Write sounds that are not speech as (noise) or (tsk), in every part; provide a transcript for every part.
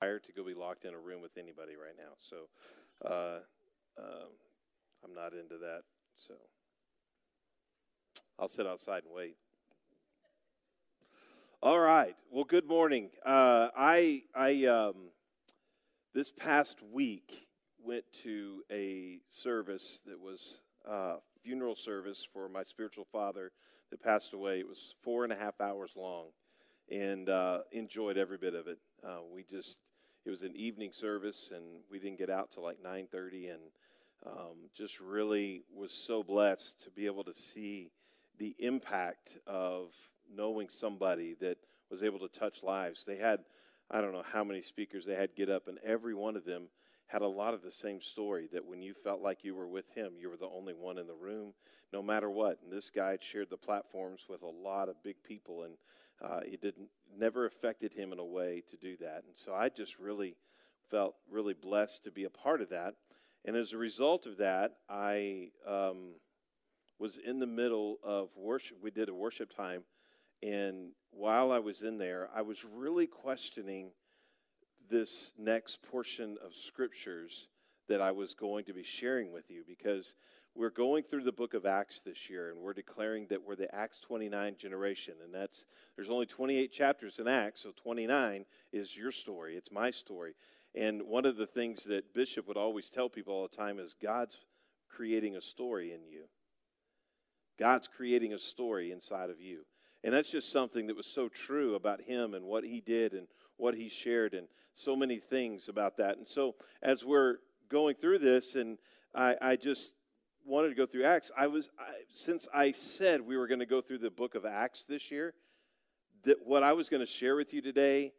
to go be locked in a room with anybody right now. So uh, um, I'm not into that. So I'll sit outside and wait. All right. Well, good morning. Uh, I I um, this past week went to a service that was uh, funeral service for my spiritual father that passed away. It was four and a half hours long, and uh, enjoyed every bit of it. Uh, we just it was an evening service, and we didn't get out till like nine thirty, and um, just really was so blessed to be able to see the impact of knowing somebody that was able to touch lives. They had, I don't know how many speakers they had get up, and every one of them had a lot of the same story that when you felt like you were with him, you were the only one in the room, no matter what. And this guy shared the platforms with a lot of big people, and uh, it didn't never affected him in a way to do that. And so I just really felt really blessed to be a part of that. And as a result of that, I um, was in the middle of worship. We did a worship time and while I was in there, I was really questioning this next portion of scriptures that I was going to be sharing with you because we're going through the book of Acts this year and we're declaring that we're the Acts 29 generation. And that's there's only 28 chapters in Acts so 29 is your story. It's my story. And one of the things that bishop would always tell people all the time is God's creating a story in you. God's creating a story inside of you. And that's just something that was so true about him and what he did and what he shared and so many things about that. And so as we're going through this, and I, I just wanted to go through Acts, I was I, since I said we were going to go through the book of Acts this year, that what I was going to share with you today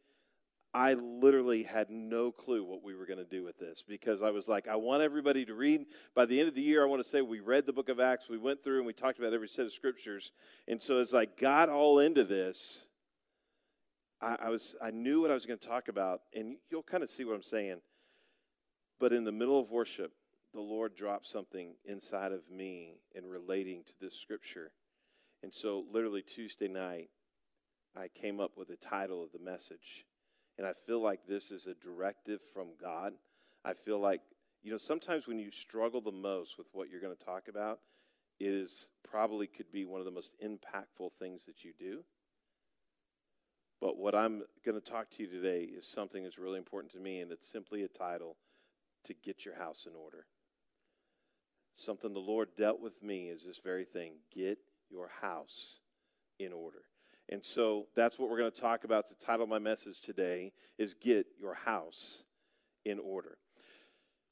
I literally had no clue what we were going to do with this because I was like, I want everybody to read. By the end of the year, I want to say we read the book of Acts, we went through and we talked about every set of scriptures. And so as I got all into this, I, I was I knew what I was going to talk about, and you'll kind of see what I'm saying. But in the middle of worship, the Lord dropped something inside of me in relating to this scripture. And so literally Tuesday night, I came up with the title of the message and I feel like this is a directive from God. I feel like, you know, sometimes when you struggle the most with what you're going to talk about, it is probably could be one of the most impactful things that you do. But what I'm going to talk to you today is something that's really important to me, and it's simply a title to get your house in order. Something the Lord dealt with me is this very thing get your house in order. And so that's what we're going to talk about. The title of my message today is Get Your House in Order.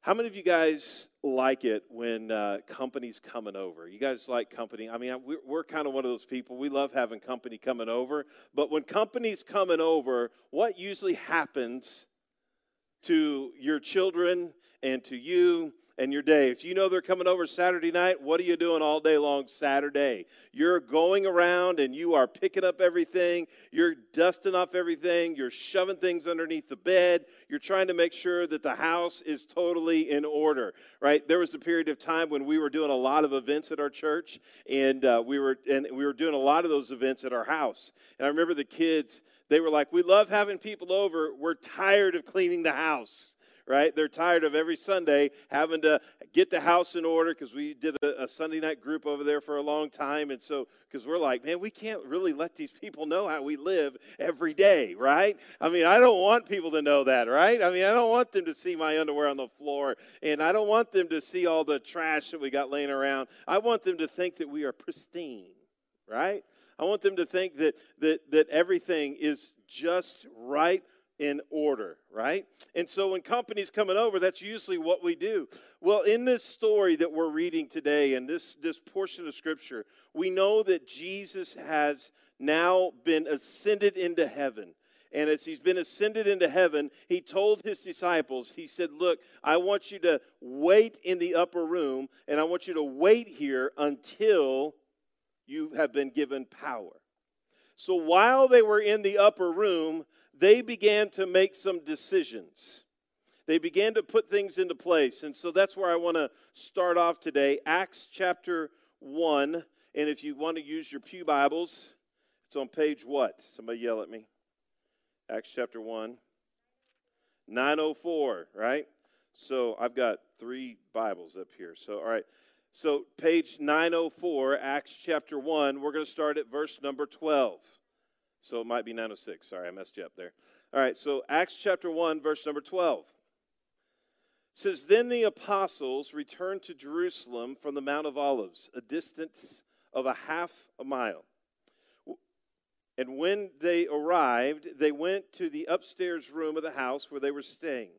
How many of you guys like it when uh, company's coming over? You guys like company? I mean, we're, we're kind of one of those people. We love having company coming over. But when company's coming over, what usually happens to your children and to you and your day. If you know they're coming over Saturday night, what are you doing all day long Saturday? You're going around and you are picking up everything, you're dusting off everything, you're shoving things underneath the bed, you're trying to make sure that the house is totally in order, right? There was a period of time when we were doing a lot of events at our church, and uh, we were and we were doing a lot of those events at our house. And I remember the kids; they were like, "We love having people over. We're tired of cleaning the house." right? They're tired of every Sunday having to get the house in order because we did a, a, Sunday night group over there for a long time. And so, because we're like, man, we can't really let these people know how we live every day, right? I mean, I don't want people to know that, right? I mean, I don't want them to see my underwear on the floor and I don't want them to see all the trash that we got laying around. I want them to think that we are pristine, right? I want them to think that, that, that everything is just right in order, right? And so when company's coming over, that's usually what we do. Well, in this story that we're reading today and this, this portion of scripture, we know that Jesus has now been ascended into heaven. And as he's been ascended into heaven, he told his disciples, he said, Look, I want you to wait in the upper room, and I want you to wait here until you have been given power. So while they were in the upper room, they began to make some decisions. They began to put things into place. And so that's where I want to start off today. Acts chapter 1. And if you want to use your Pew Bibles, it's on page what? Somebody yell at me. Acts chapter 1. 904, right? So I've got three Bibles up here. So, all right. So, page 904, Acts chapter 1, we're going to start at verse number 12. So, it might be 906. Sorry, I messed you up there. All right. So, Acts chapter 1, verse number 12 says, Then the apostles returned to Jerusalem from the Mount of Olives, a distance of a half a mile. And when they arrived, they went to the upstairs room of the house where they were staying.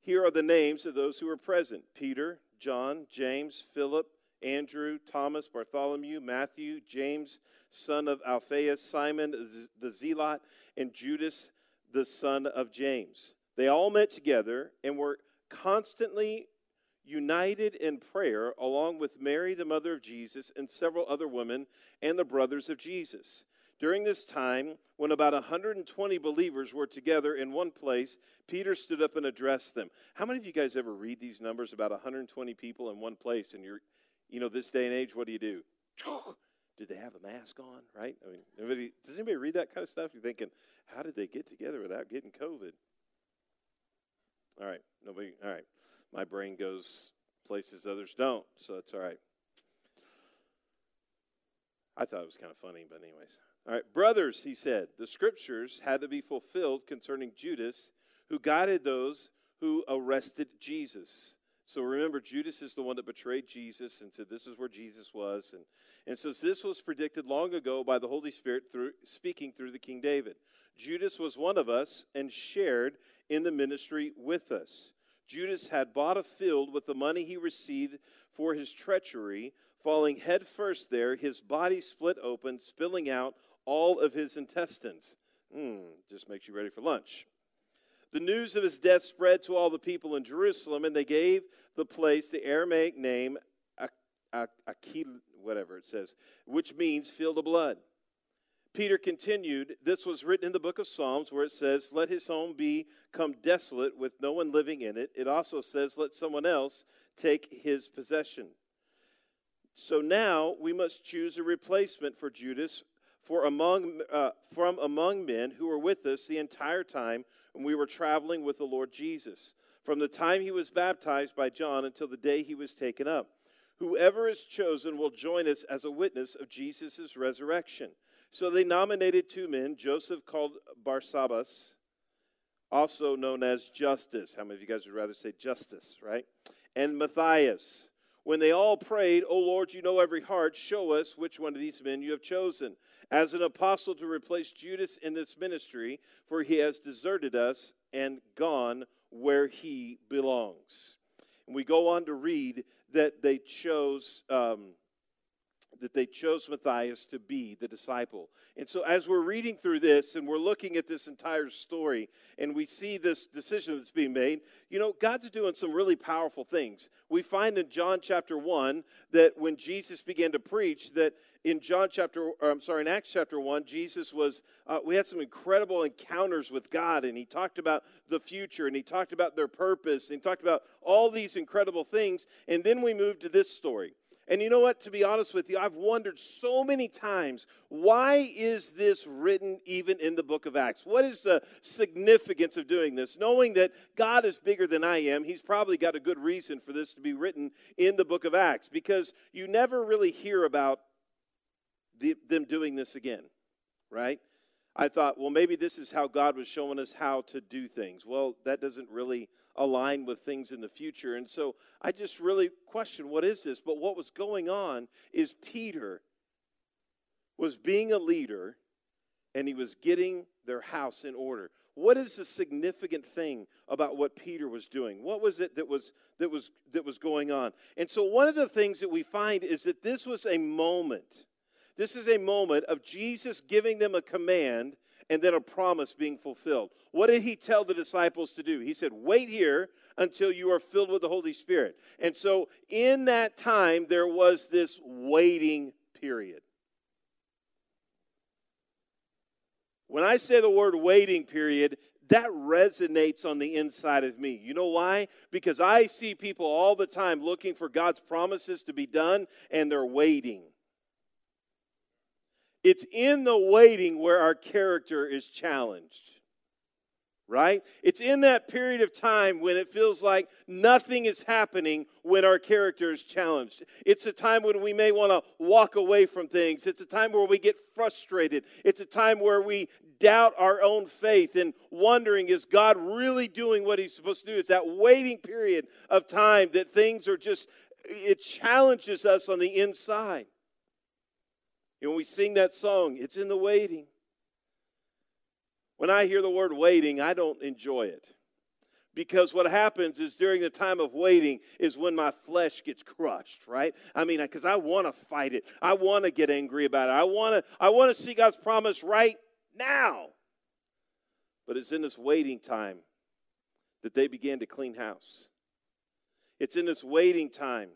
Here are the names of those who were present Peter, John, James, Philip, Andrew, Thomas, Bartholomew, Matthew, James, son of Alphaeus, Simon the Zealot, and Judas, the son of James. They all met together and were constantly united in prayer, along with Mary, the mother of Jesus, and several other women and the brothers of Jesus. During this time, when about 120 believers were together in one place, Peter stood up and addressed them. How many of you guys ever read these numbers about 120 people in one place and you're, you know, this day and age, what do you do? (tsk) Did they have a mask on, right? I mean, anybody, does anybody read that kind of stuff? You're thinking, how did they get together without getting COVID? All right, nobody, all right. My brain goes places others don't, so it's all right. I thought it was kind of funny, but anyways. All right, brothers, he said, the scriptures had to be fulfilled concerning Judas, who guided those who arrested Jesus. So remember, Judas is the one that betrayed Jesus and said this is where Jesus was. And, and so this was predicted long ago by the Holy Spirit through speaking through the King David. Judas was one of us and shared in the ministry with us. Judas had bought a field with the money he received for his treachery. Falling headfirst there, his body split open, spilling out all of his intestines. Mm, just makes you ready for lunch. The news of his death spread to all the people in Jerusalem, and they gave the place the Aramaic name Akil, whatever it says, which means fill the blood. Peter continued, This was written in the book of Psalms where it says, Let his home become desolate with no one living in it. It also says, Let someone else take his possession. So now we must choose a replacement for Judas for among, uh, from among men who were with us the entire time when we were traveling with the Lord Jesus, from the time he was baptized by John until the day he was taken up. Whoever is chosen will join us as a witness of Jesus' resurrection. So they nominated two men, Joseph called Barsabbas, also known as Justus. How many of you guys would rather say Justus, right? And Matthias. When they all prayed, O Lord, you know every heart, show us which one of these men you have chosen as an apostle to replace Judas in this ministry, for he has deserted us and gone where he belongs. And we go on to read that they chose. Um, that they chose Matthias to be the disciple. And so, as we're reading through this and we're looking at this entire story and we see this decision that's being made, you know, God's doing some really powerful things. We find in John chapter 1 that when Jesus began to preach, that in John chapter, or I'm sorry, in Acts chapter 1, Jesus was, uh, we had some incredible encounters with God and he talked about the future and he talked about their purpose and he talked about all these incredible things. And then we move to this story. And you know what? To be honest with you, I've wondered so many times why is this written even in the book of Acts? What is the significance of doing this? Knowing that God is bigger than I am, He's probably got a good reason for this to be written in the book of Acts because you never really hear about the, them doing this again, right? I thought, well, maybe this is how God was showing us how to do things. Well, that doesn't really align with things in the future. And so I just really question what is this? But what was going on is Peter was being a leader and he was getting their house in order. What is the significant thing about what Peter was doing? What was it that was that was that was going on? And so one of the things that we find is that this was a moment. This is a moment of Jesus giving them a command and then a promise being fulfilled. What did he tell the disciples to do? He said, Wait here until you are filled with the Holy Spirit. And so, in that time, there was this waiting period. When I say the word waiting period, that resonates on the inside of me. You know why? Because I see people all the time looking for God's promises to be done and they're waiting. It's in the waiting where our character is challenged. right? It's in that period of time when it feels like nothing is happening when our character is challenged. It's a time when we may want to walk away from things. It's a time where we get frustrated. It's a time where we doubt our own faith and wondering, is God really doing what He's supposed to do? It's that waiting period of time that things are just, it challenges us on the inside. And when we sing that song, it's in the waiting. When I hear the word waiting, I don't enjoy it. Because what happens is during the time of waiting is when my flesh gets crushed, right? I mean, because I want to fight it. I want to get angry about it. I want to I want to see God's promise right now. But it's in this waiting time that they began to clean house. It's in this waiting time.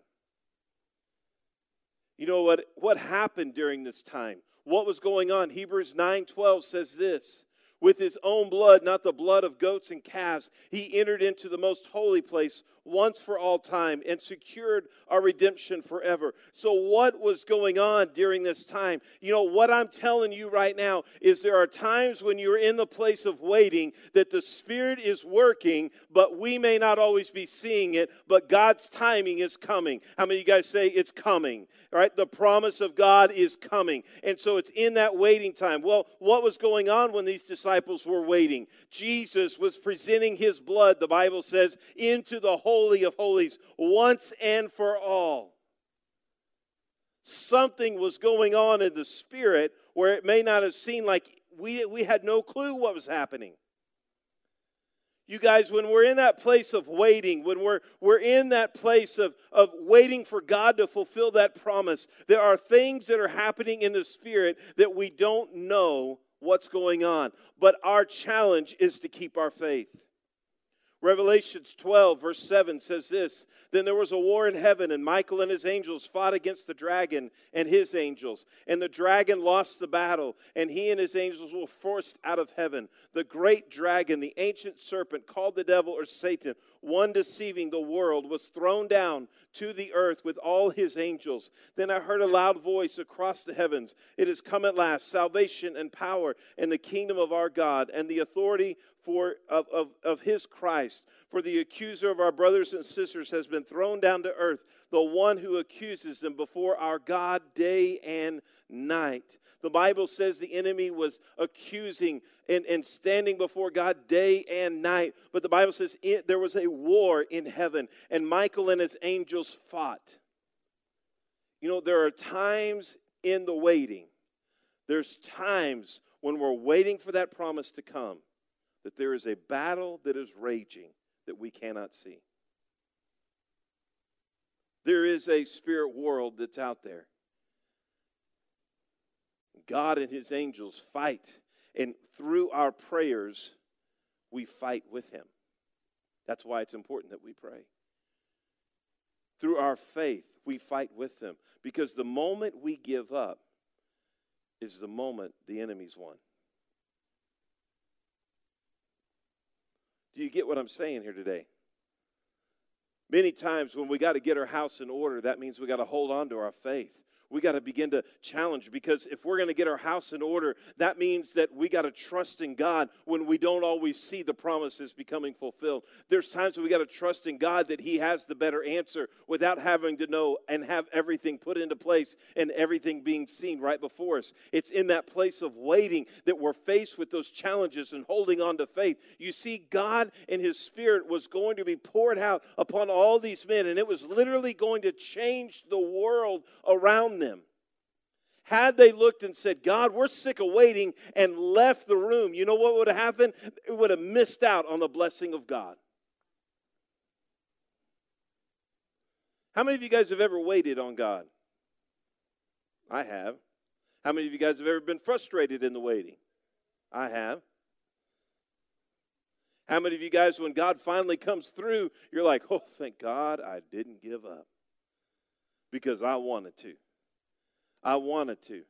You know what what happened during this time? What was going on? Hebrews 9:12 says this with his own blood, not the blood of goats and calves, he entered into the most holy place once for all time and secured our redemption forever. So, what was going on during this time? You know, what I'm telling you right now is there are times when you're in the place of waiting that the Spirit is working, but we may not always be seeing it, but God's timing is coming. How many of you guys say it's coming? All right, the promise of God is coming. And so it's in that waiting time. Well, what was going on when these disciples were waiting? Jesus was presenting his blood, the Bible says, into the whole Holy of Holies once and for all. Something was going on in the Spirit where it may not have seemed like we, we had no clue what was happening. You guys, when we're in that place of waiting, when we're, we're in that place of, of waiting for God to fulfill that promise, there are things that are happening in the Spirit that we don't know what's going on. But our challenge is to keep our faith. Revelations 12, verse 7 says this Then there was a war in heaven, and Michael and his angels fought against the dragon and his angels. And the dragon lost the battle, and he and his angels were forced out of heaven. The great dragon, the ancient serpent, called the devil or Satan, one deceiving the world, was thrown down to the earth with all his angels. Then I heard a loud voice across the heavens It has come at last, salvation and power and the kingdom of our God, and the authority for, of, of, of his Christ. For the accuser of our brothers and sisters has been thrown down to earth, the one who accuses them before our God day and night. The Bible says the enemy was accusing and, and standing before God day and night. But the Bible says it, there was a war in heaven, and Michael and his angels fought. You know, there are times in the waiting, there's times when we're waiting for that promise to come that there is a battle that is raging that we cannot see. There is a spirit world that's out there. God and his angels fight, and through our prayers, we fight with him. That's why it's important that we pray. Through our faith, we fight with them because the moment we give up is the moment the enemy's won. Do you get what I'm saying here today? Many times when we got to get our house in order, that means we got to hold on to our faith we got to begin to challenge because if we're going to get our house in order, that means that we got to trust in God when we don't always see the promises becoming fulfilled. There's times we got to trust in God that He has the better answer without having to know and have everything put into place and everything being seen right before us. It's in that place of waiting that we're faced with those challenges and holding on to faith. You see, God and His Spirit was going to be poured out upon all these men, and it was literally going to change the world around them. Had they looked and said, God, we're sick of waiting, and left the room, you know what would have happened? It would have missed out on the blessing of God. How many of you guys have ever waited on God? I have. How many of you guys have ever been frustrated in the waiting? I have. How many of you guys, when God finally comes through, you're like, oh, thank God I didn't give up because I wanted to? I wanted to.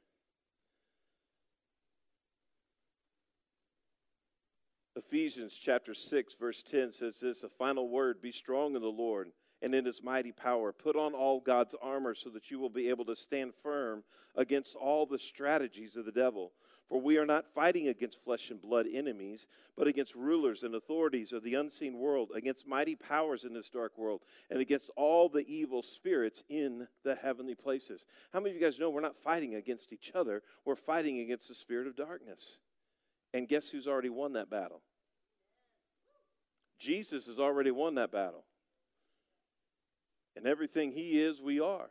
Ephesians chapter 6, verse 10 says this a final word be strong in the Lord and in his mighty power. Put on all God's armor so that you will be able to stand firm against all the strategies of the devil. For we are not fighting against flesh and blood enemies, but against rulers and authorities of the unseen world, against mighty powers in this dark world, and against all the evil spirits in the heavenly places. How many of you guys know we're not fighting against each other? We're fighting against the spirit of darkness. And guess who's already won that battle? Jesus has already won that battle. And everything he is, we are.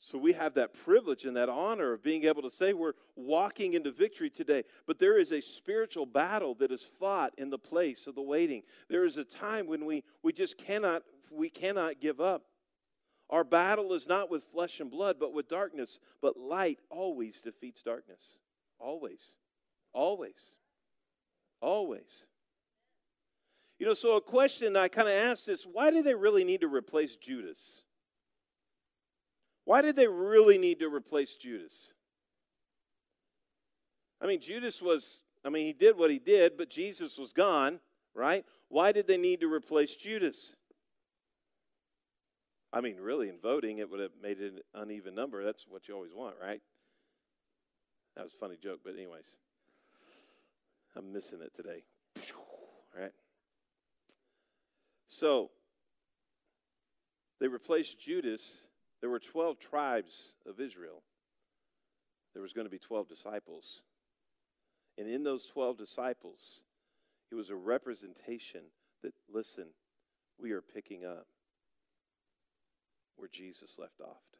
So we have that privilege and that honor of being able to say we're walking into victory today. But there is a spiritual battle that is fought in the place of the waiting. There is a time when we, we just cannot we cannot give up. Our battle is not with flesh and blood, but with darkness. But light always defeats darkness. Always. Always. Always. You know, so a question I kind of asked is why do they really need to replace Judas? Why did they really need to replace Judas? I mean, Judas was, I mean, he did what he did, but Jesus was gone, right? Why did they need to replace Judas? I mean, really, in voting, it would have made it an uneven number. That's what you always want, right? That was a funny joke, but, anyways, I'm missing it today. Right? So, they replaced Judas there were 12 tribes of Israel. There was going to be 12 disciples. And in those 12 disciples, it was a representation that, listen, we are picking up where Jesus left off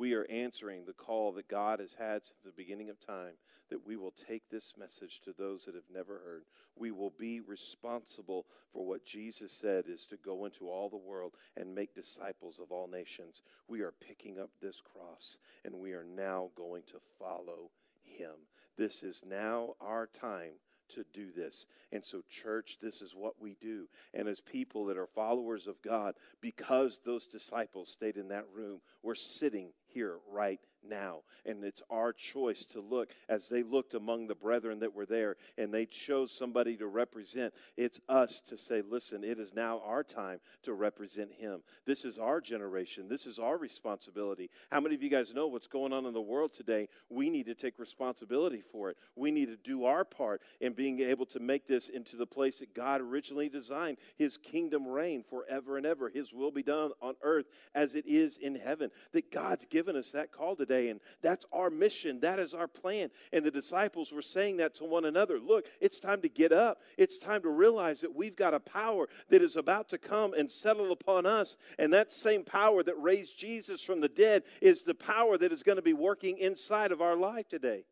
we are answering the call that God has had since the beginning of time that we will take this message to those that have never heard. We will be responsible for what Jesus said is to go into all the world and make disciples of all nations. We are picking up this cross and we are now going to follow him. This is now our time to do this. And so, church, this is what we do. And as people that are followers of God, because those disciples stayed in that room, we're sitting here right now. And it's our choice to look as they looked among the brethren that were there and they chose somebody to represent. It's us to say, listen, it is now our time to represent him. This is our generation. This is our responsibility. How many of you guys know what's going on in the world today? We need to take responsibility for it. We need to do our part in being able to make this into the place that God originally designed his kingdom reign forever and ever. His will be done on earth as it is in heaven. That God's given us that call today today. And that's our mission. That is our plan. And the disciples were saying that to one another. Look, it's time to get up. It's time to realize that we've got a power that is about to come and settle upon us. And that same power that raised Jesus from the dead is the power that is going to be working inside of our life today.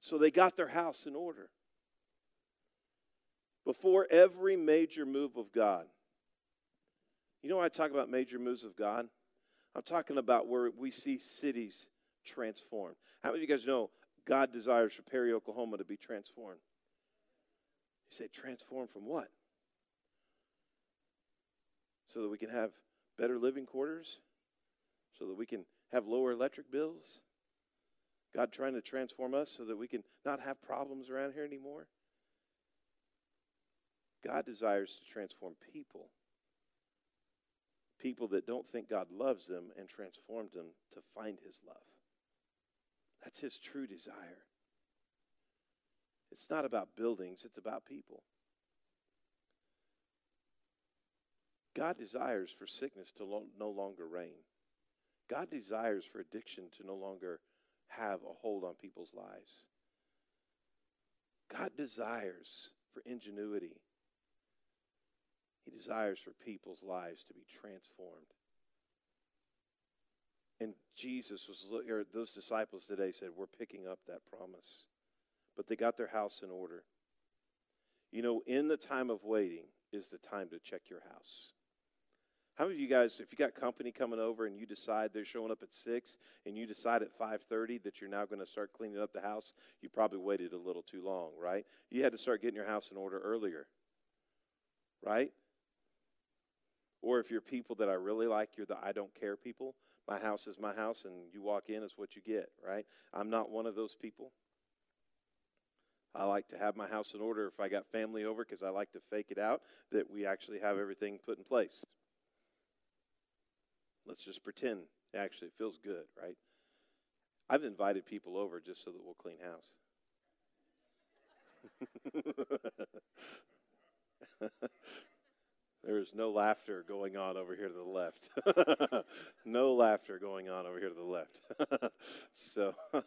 So they got their house in order. Before every major move of God, you know, I talk about major moves of God. I'm talking about where we see cities transformed. How many of you guys know God desires for Perry, Oklahoma to be transformed? You say, transformed from what? So that we can have better living quarters? So that we can have lower electric bills? God trying to transform us so that we can not have problems around here anymore? God desires to transform people people that don't think God loves them and transformed them to find his love. That's his true desire. It's not about buildings, it's about people. God desires for sickness to lo- no longer reign. God desires for addiction to no longer have a hold on people's lives. God desires for ingenuity desires for people's lives to be transformed. And Jesus was, or those disciples today said, We're picking up that promise. But they got their house in order. You know, in the time of waiting is the time to check your house. How many of you guys, if you got company coming over and you decide they're showing up at six, and you decide at five thirty that you're now going to start cleaning up the house, you probably waited a little too long, right? You had to start getting your house in order earlier, right? Or if you're people that I really like, you're the I don't care people. My house is my house, and you walk in, is what you get, right? I'm not one of those people. I like to have my house in order if I got family over because I like to fake it out that we actually have everything put in place. Let's just pretend. Actually, it feels good, right? I've invited people over just so that we'll clean house. (laughs) there is no laughter going on over here to the left. (laughs) no laughter going on over here to the left. (laughs) so, (laughs)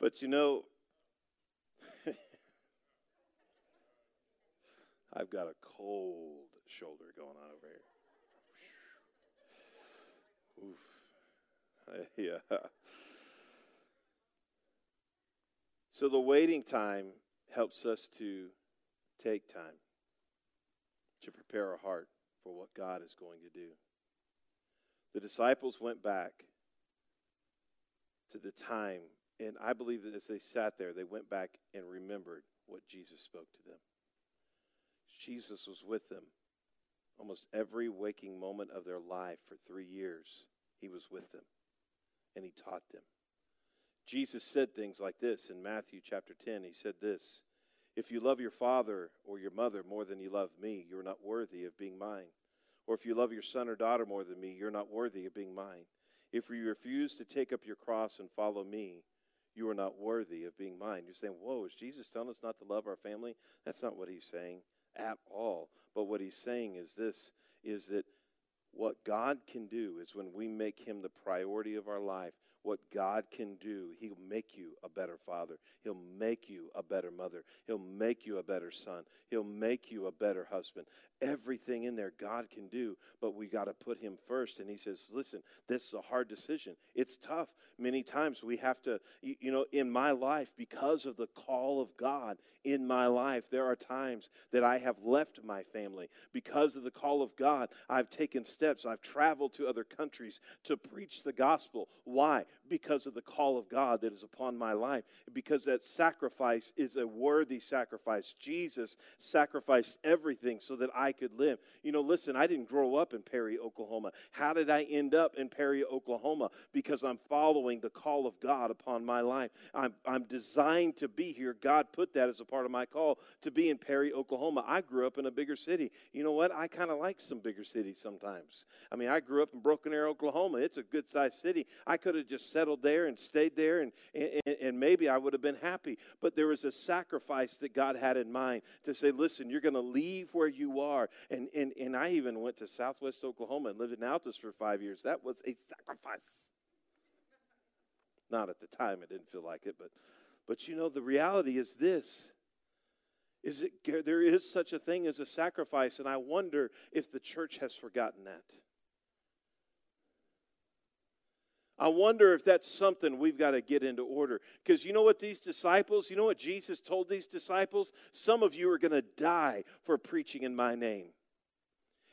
but you know, I've got a cold shoulder going on over here. Oof. yeah. So the waiting time helps us to take time to prepare our heart for what God is going to do. The disciples went back to the time, and I believe that as they sat there, they went back and remembered what Jesus spoke to them. Jesus was with them almost every waking moment of their life for three years. He was with them, and he taught them. Jesus said things like this in Matthew chapter 10. He said this If you love your father or your mother more than you love me, you're not worthy of being mine. Or if you love your son or daughter more than me, you're not worthy of being mine. If you refuse to take up your cross and follow me, you are not worthy of being mine. You're saying, Whoa, is Jesus telling us not to love our family? That's not what he's saying at all. But what he's saying is this is that what God can do is when we make him the priority of our life, what God can do. He'll make you a better father. He'll make you a better mother. He'll make you a better son. He'll make you a better husband. Everything in there God can do, but we got to put Him first. And He says, Listen, this is a hard decision. It's tough. Many times we have to, you know, in my life, because of the call of God in my life, there are times that I have left my family. Because of the call of God, I've taken steps. I've traveled to other countries to preach the gospel. Why? Because of the call of God that is upon my life. Because that sacrifice is a worthy sacrifice. Jesus sacrificed everything so that I could live. You know, listen, I didn't grow up in Perry, Oklahoma. How did I end up in Perry, Oklahoma? Because I'm following the call of God upon my life. I'm, I'm designed to be here. God put that as a part of my call to be in Perry, Oklahoma. I grew up in a bigger city. You know what? I kind of like some bigger cities sometimes. I mean, I grew up in Broken Arrow, Oklahoma. It's a good sized city. I could have just settled there and stayed there, and, and, and maybe I would have been happy. But there was a sacrifice that God had in mind to say, listen, you're going to leave where you are. And, and, and I even went to Southwest Oklahoma and lived in Altus for five years. That was a sacrifice. Not at the time, it didn't feel like it, but, but you know, the reality is this is it there is such a thing as a sacrifice and i wonder if the church has forgotten that I wonder if that's something we've got to get into order. Because you know what these disciples, you know what Jesus told these disciples? Some of you are going to die for preaching in my name.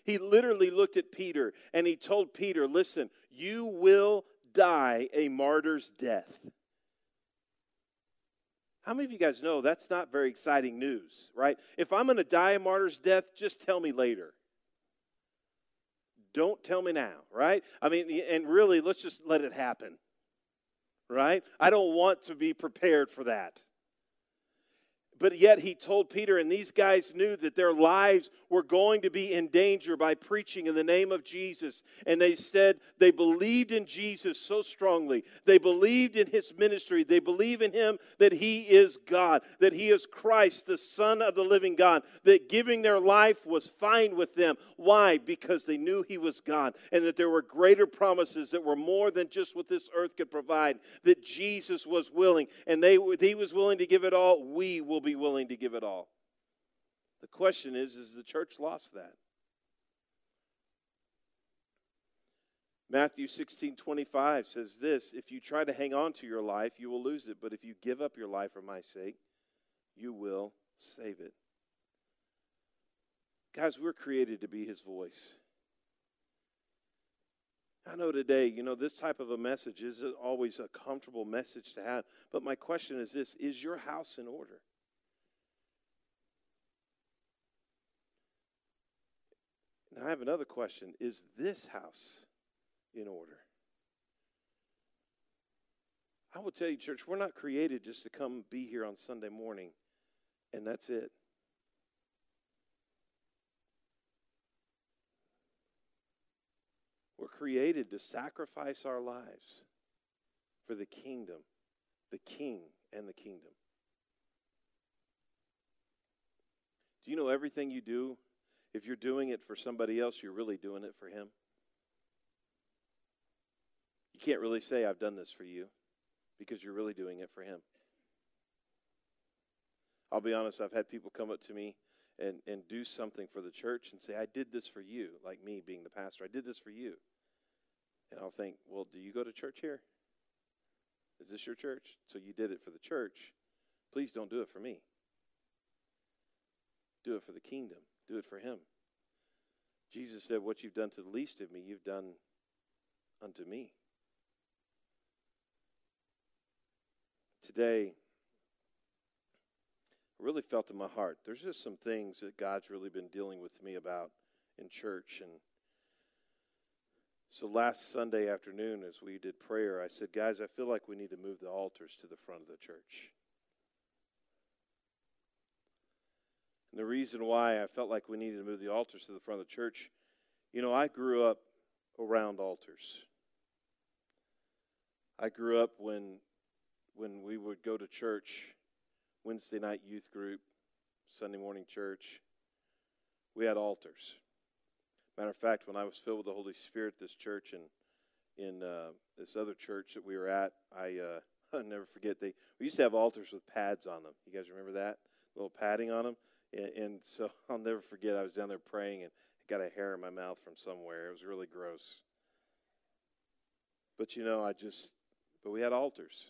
He literally looked at Peter and he told Peter, Listen, you will die a martyr's death. How many of you guys know that's not very exciting news, right? If I'm going to die a martyr's death, just tell me later. Don't tell me now, right? I mean, and really, let's just let it happen, right? I don't want to be prepared for that. But yet he told Peter, and these guys knew that their lives were going to be in danger by preaching in the name of Jesus. And they said they believed in Jesus so strongly. They believed in his ministry. They believe in him that he is God, that he is Christ, the Son of the living God, that giving their life was fine with them. Why? Because they knew he was God and that there were greater promises that were more than just what this earth could provide, that Jesus was willing and they, he was willing to give it all. We will be be willing to give it all. The question is, is the church lost that? Matthew 16, 25 says this If you try to hang on to your life, you will lose it. But if you give up your life for my sake, you will save it. Guys, we're created to be his voice. I know today, you know, this type of a message isn't always a comfortable message to have. But my question is this Is your house in order? Now, I have another question Is this house in order? I will tell you, church, we're not created just to come be here on Sunday morning and that's it. We're created to sacrifice our lives for the kingdom, the king and the kingdom. Do you know everything you do? If you're doing it for somebody else, you're really doing it for him. You can't really say, I've done this for you, because you're really doing it for him. I'll be honest, I've had people come up to me and, and do something for the church and say, I did this for you, like me being the pastor. I did this for you. And I'll think, well, do you go to church here? Is this your church? So you did it for the church. Please don't do it for me. Do it for the kingdom. Do it for him. Jesus said, What you've done to the least of me, you've done unto me. Today, I really felt in my heart. There's just some things that God's really been dealing with me about in church. And so last Sunday afternoon, as we did prayer, I said, Guys, I feel like we need to move the altars to the front of the church. And the reason why I felt like we needed to move the altars to the front of the church, you know, I grew up around altars. I grew up when when we would go to church, Wednesday night youth group, Sunday morning church, we had altars. Matter of fact, when I was filled with the Holy Spirit, this church and in uh, this other church that we were at, I uh, (laughs) I'll never forget they we used to have altars with pads on them. You guys remember that? Little padding on them. And, and so (laughs) I'll never forget. I was down there praying and I got a hair in my mouth from somewhere. It was really gross. But you know, I just but we had altars.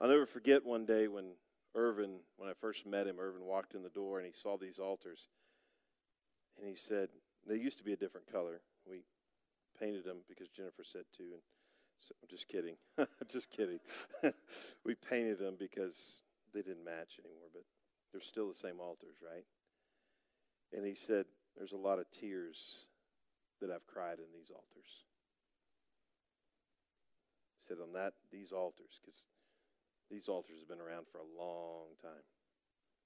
I'll never forget one day when Irvin, when I first met him, Irvin walked in the door and he saw these altars. And he said, they used to be a different color. We painted them because Jennifer said to. And so I'm just kidding. (laughs) I'm just kidding. (laughs) we painted them because they didn't match anymore, but they're still the same altars, right? And he said, There's a lot of tears that I've cried in these altars. He said, On that, these altars, because these altars have been around for a long time.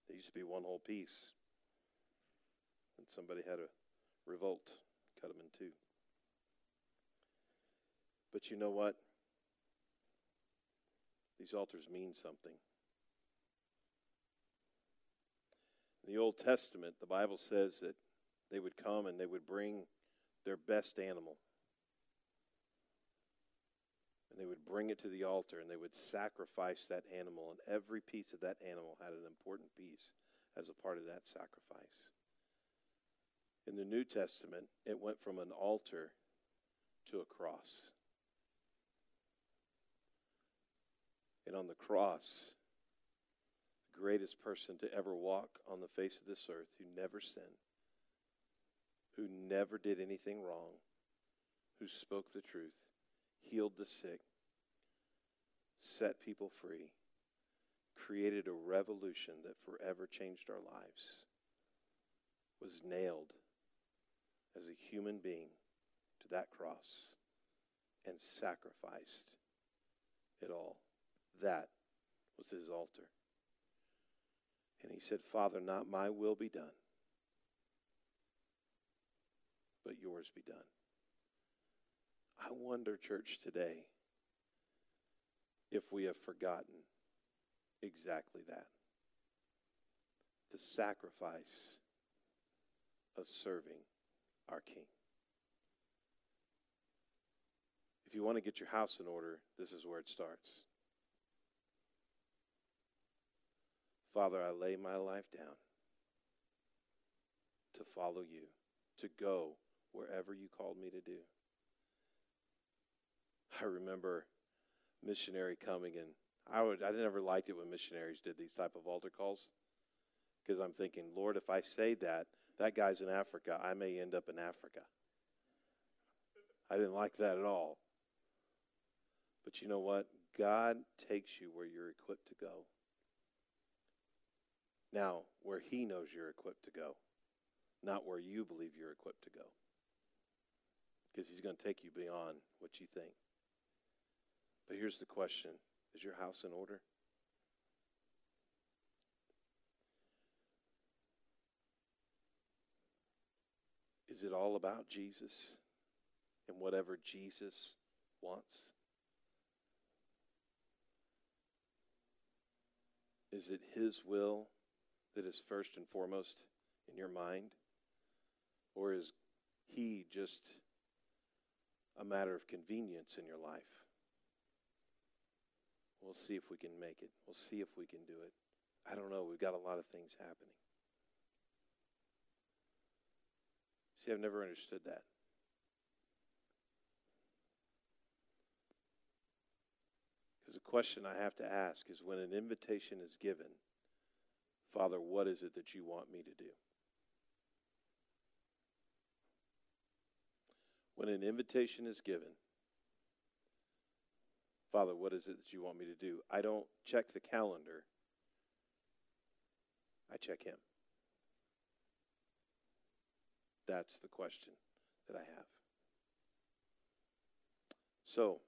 They used to be one whole piece. And somebody had a revolt, cut them in two. But you know what? These altars mean something. In the Old Testament, the Bible says that they would come and they would bring their best animal. And they would bring it to the altar and they would sacrifice that animal. And every piece of that animal had an important piece as a part of that sacrifice. In the New Testament, it went from an altar to a cross. And on the cross, greatest person to ever walk on the face of this earth who never sinned, who never did anything wrong, who spoke the truth, healed the sick, set people free, created a revolution that forever changed our lives, was nailed as a human being to that cross and sacrificed it all. That was his altar. And he said, Father, not my will be done, but yours be done. I wonder, church, today, if we have forgotten exactly that the sacrifice of serving our King. If you want to get your house in order, this is where it starts. Father, I lay my life down to follow you, to go wherever you called me to do. I remember missionary coming and I would I never liked it when missionaries did these type of altar calls because I'm thinking, Lord, if I say that, that guy's in Africa, I may end up in Africa. I didn't like that at all. But you know what? God takes you where you're equipped to go. Now, where He knows you're equipped to go, not where you believe you're equipped to go. Because He's going to take you beyond what you think. But here's the question Is your house in order? Is it all about Jesus and whatever Jesus wants? Is it His will that is first and foremost in your mind? Or is He just a matter of convenience in your life? We'll see if we can make it. We'll see if we can do it. I don't know. We've got a lot of things happening. See, I've never understood that. Because the question I have to ask is when an invitation is given, Father, what is it that you want me to do? When an invitation is given, Father, what is it that you want me to do? I don't check the calendar, I check Him. That's the question that I have. So,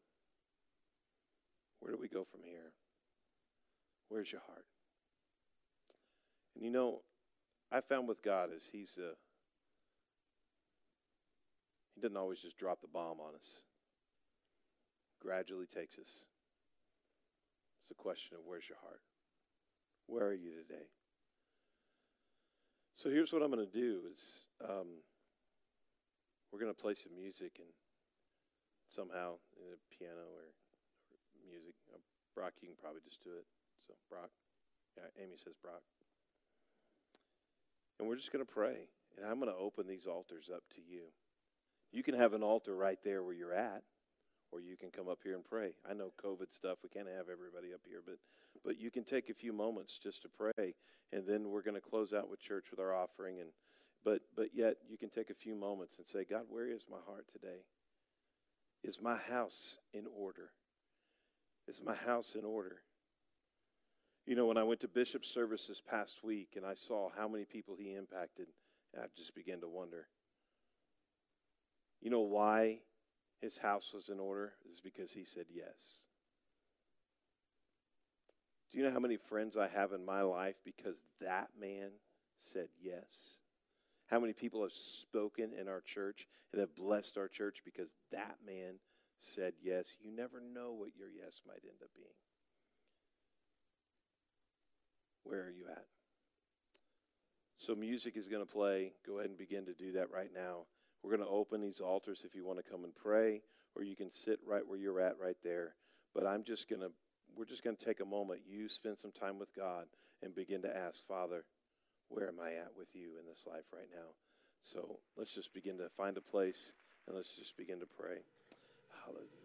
where do we go from here? Where's your heart? And you know, I found with God is He's a, uh, He doesn't always just drop the bomb on us. Gradually takes us. It's a question of where's your heart? Where are you today? So here's what I'm going to do is um, we're going to play some music and somehow in a piano or, music. Brock, you can probably just do it. So Brock, yeah, Amy says Brock. And we're just going to pray. And I'm going to open these altars up to you. You can have an altar right there where you're at, or you can come up here and pray. I know COVID stuff, we can't have everybody up here, but, but you can take a few moments just to pray. And then we're going to close out with church with our offering. And, but, but yet, you can take a few moments and say, God, where is my heart today? Is my house in order? Is my house in order? You know, when I went to Bishop's service this past week and I saw how many people he impacted, I just began to wonder. You know why his house was in order? Is because he said yes. Do you know how many friends I have in my life because that man said yes? How many people have spoken in our church and have blessed our church because that man said yes? You never know what your yes might end up being. Where are you at? So, music is going to play. Go ahead and begin to do that right now. We're going to open these altars if you want to come and pray, or you can sit right where you're at right there. But I'm just going to, we're just going to take a moment. You spend some time with God and begin to ask, Father, where am I at with you in this life right now? So let's just begin to find a place and let's just begin to pray. Hallelujah.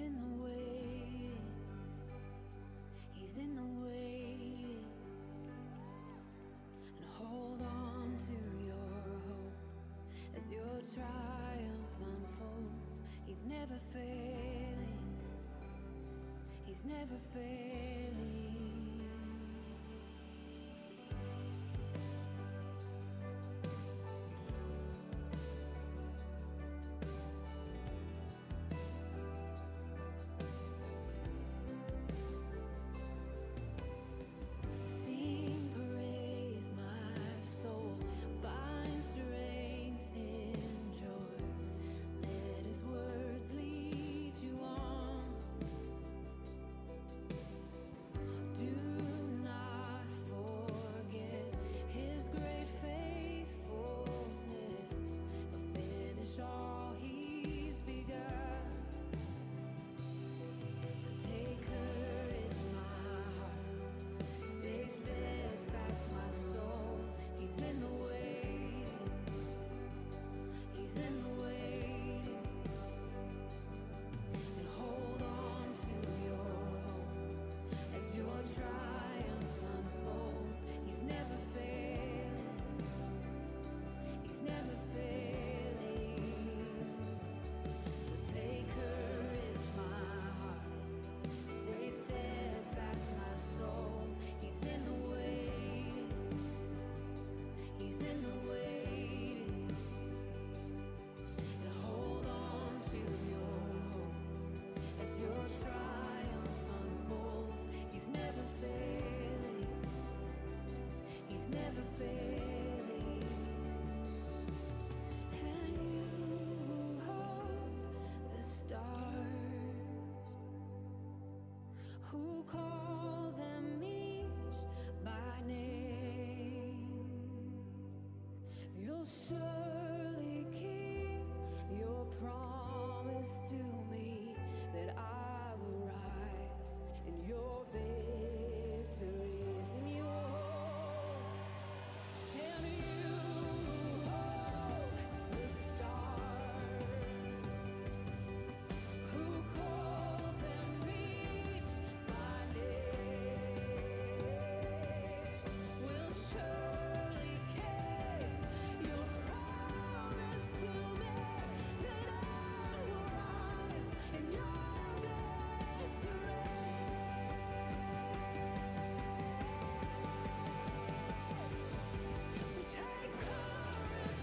in the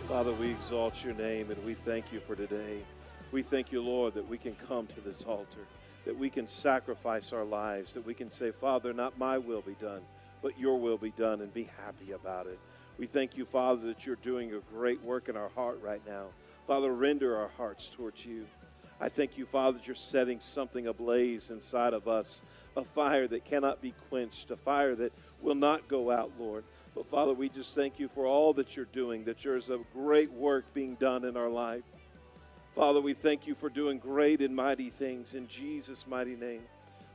Father, we exalt your name and we thank you for today. We thank you, Lord, that we can come to this altar, that we can sacrifice our lives, that we can say, Father, not my will be done, but your will be done, and be happy about it. We thank you, Father, that you're doing a great work in our heart right now. Father, render our hearts towards you. I thank you, Father, that you're setting something ablaze inside of us, a fire that cannot be quenched, a fire that will not go out, Lord. But Father, we just thank you for all that you're doing, that there's a great work being done in our life. Father, we thank you for doing great and mighty things in Jesus' mighty name.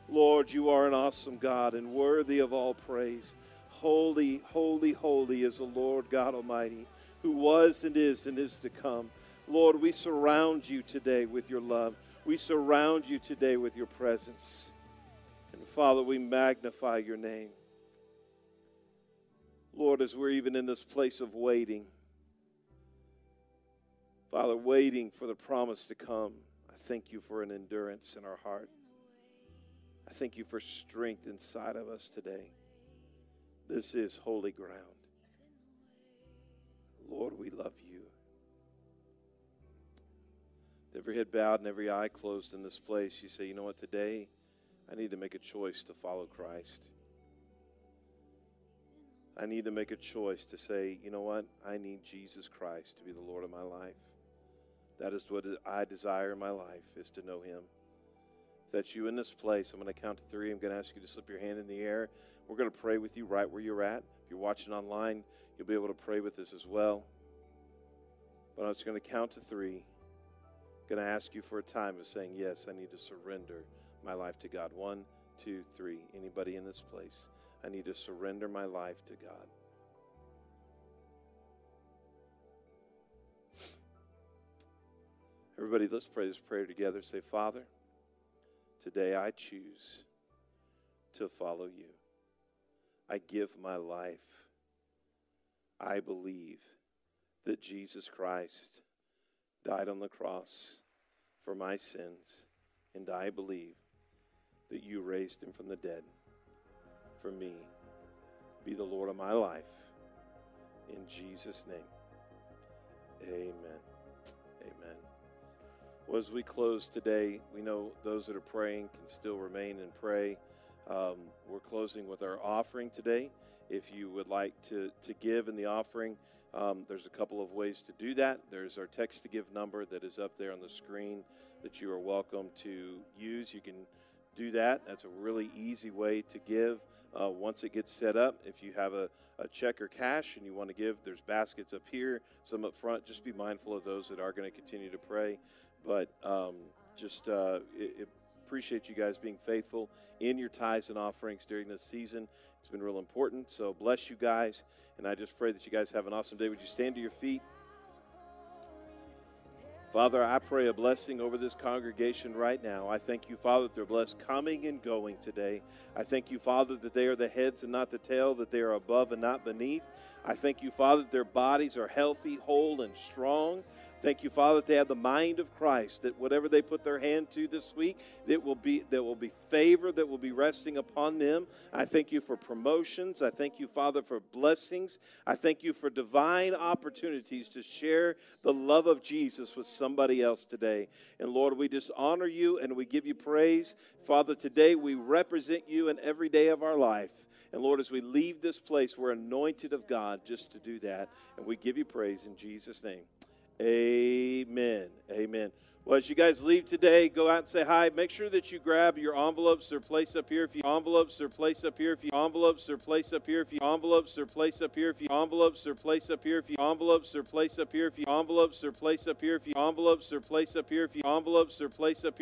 Lord, you are an awesome God and worthy of all praise. Holy, holy, holy is the Lord God Almighty, who was and is and is to come. Lord, we surround you today with your love. We surround you today with your presence. And Father, we magnify your name. Lord, as we're even in this place of waiting, Father, waiting for the promise to come, I thank you for an endurance in our heart. I thank you for strength inside of us today. This is holy ground. Lord, we love you. Every head bowed and every eye closed in this place, you say, you know what, today I need to make a choice to follow Christ. I need to make a choice to say, you know what? I need Jesus Christ to be the Lord of my life. That is what I desire in my life, is to know him. If that's you in this place, I'm going to count to three. I'm going to ask you to slip your hand in the air. We're going to pray with you right where you're at. If you're watching online, you'll be able to pray with us as well. But I'm just going to count to three. I'm going to ask you for a time of saying, yes, I need to surrender my life to God. One, two, three. Anybody in this place? I need to surrender my life to God. Everybody, let's pray this prayer together. Say, Father, today I choose to follow you. I give my life. I believe that Jesus Christ died on the cross for my sins, and I believe that you raised him from the dead for me. Be the Lord of my life. In Jesus' name. Amen. Amen. Well, as we close today, we know those that are praying can still remain and pray. Um, we're closing with our offering today. If you would like to, to give in the offering, um, there's a couple of ways to do that. There's our text to give number that is up there on the screen that you are welcome to use. You can do that. That's a really easy way to give uh, once it gets set up. If you have a, a check or cash and you want to give, there's baskets up here, some up front. Just be mindful of those that are going to continue to pray. But um, just uh, it, it appreciate you guys being faithful in your tithes and offerings during this season. It's been real important. So bless you guys. And I just pray that you guys have an awesome day. Would you stand to your feet? Father, I pray a blessing over this congregation right now. I thank you, Father, that they're blessed coming and going today. I thank you, Father, that they are the heads and not the tail, that they are above and not beneath. I thank you, Father, that their bodies are healthy, whole, and strong. Thank you, Father, that they have the mind of Christ, that whatever they put their hand to this week, that will be there will be favor that will be resting upon them. I thank you for promotions. I thank you, Father, for blessings. I thank you for divine opportunities to share the love of Jesus with somebody else today. And Lord, we just honor you and we give you praise. Father, today we represent you in every day of our life. And Lord, as we leave this place, we're anointed of God just to do that. And we give you praise in Jesus' name. Amen. Amen. Well, as you guys leave today, go out and say hi. Make sure that you grab your envelopes. They're placed up here. If you envelopes are placed up here. If you envelopes are placed up here. If you envelopes are placed up here. If you envelopes are placed up here. If you envelopes are placed up here. If you envelopes are placed up here. If you envelopes are placed up here. If you envelopes are placed up here.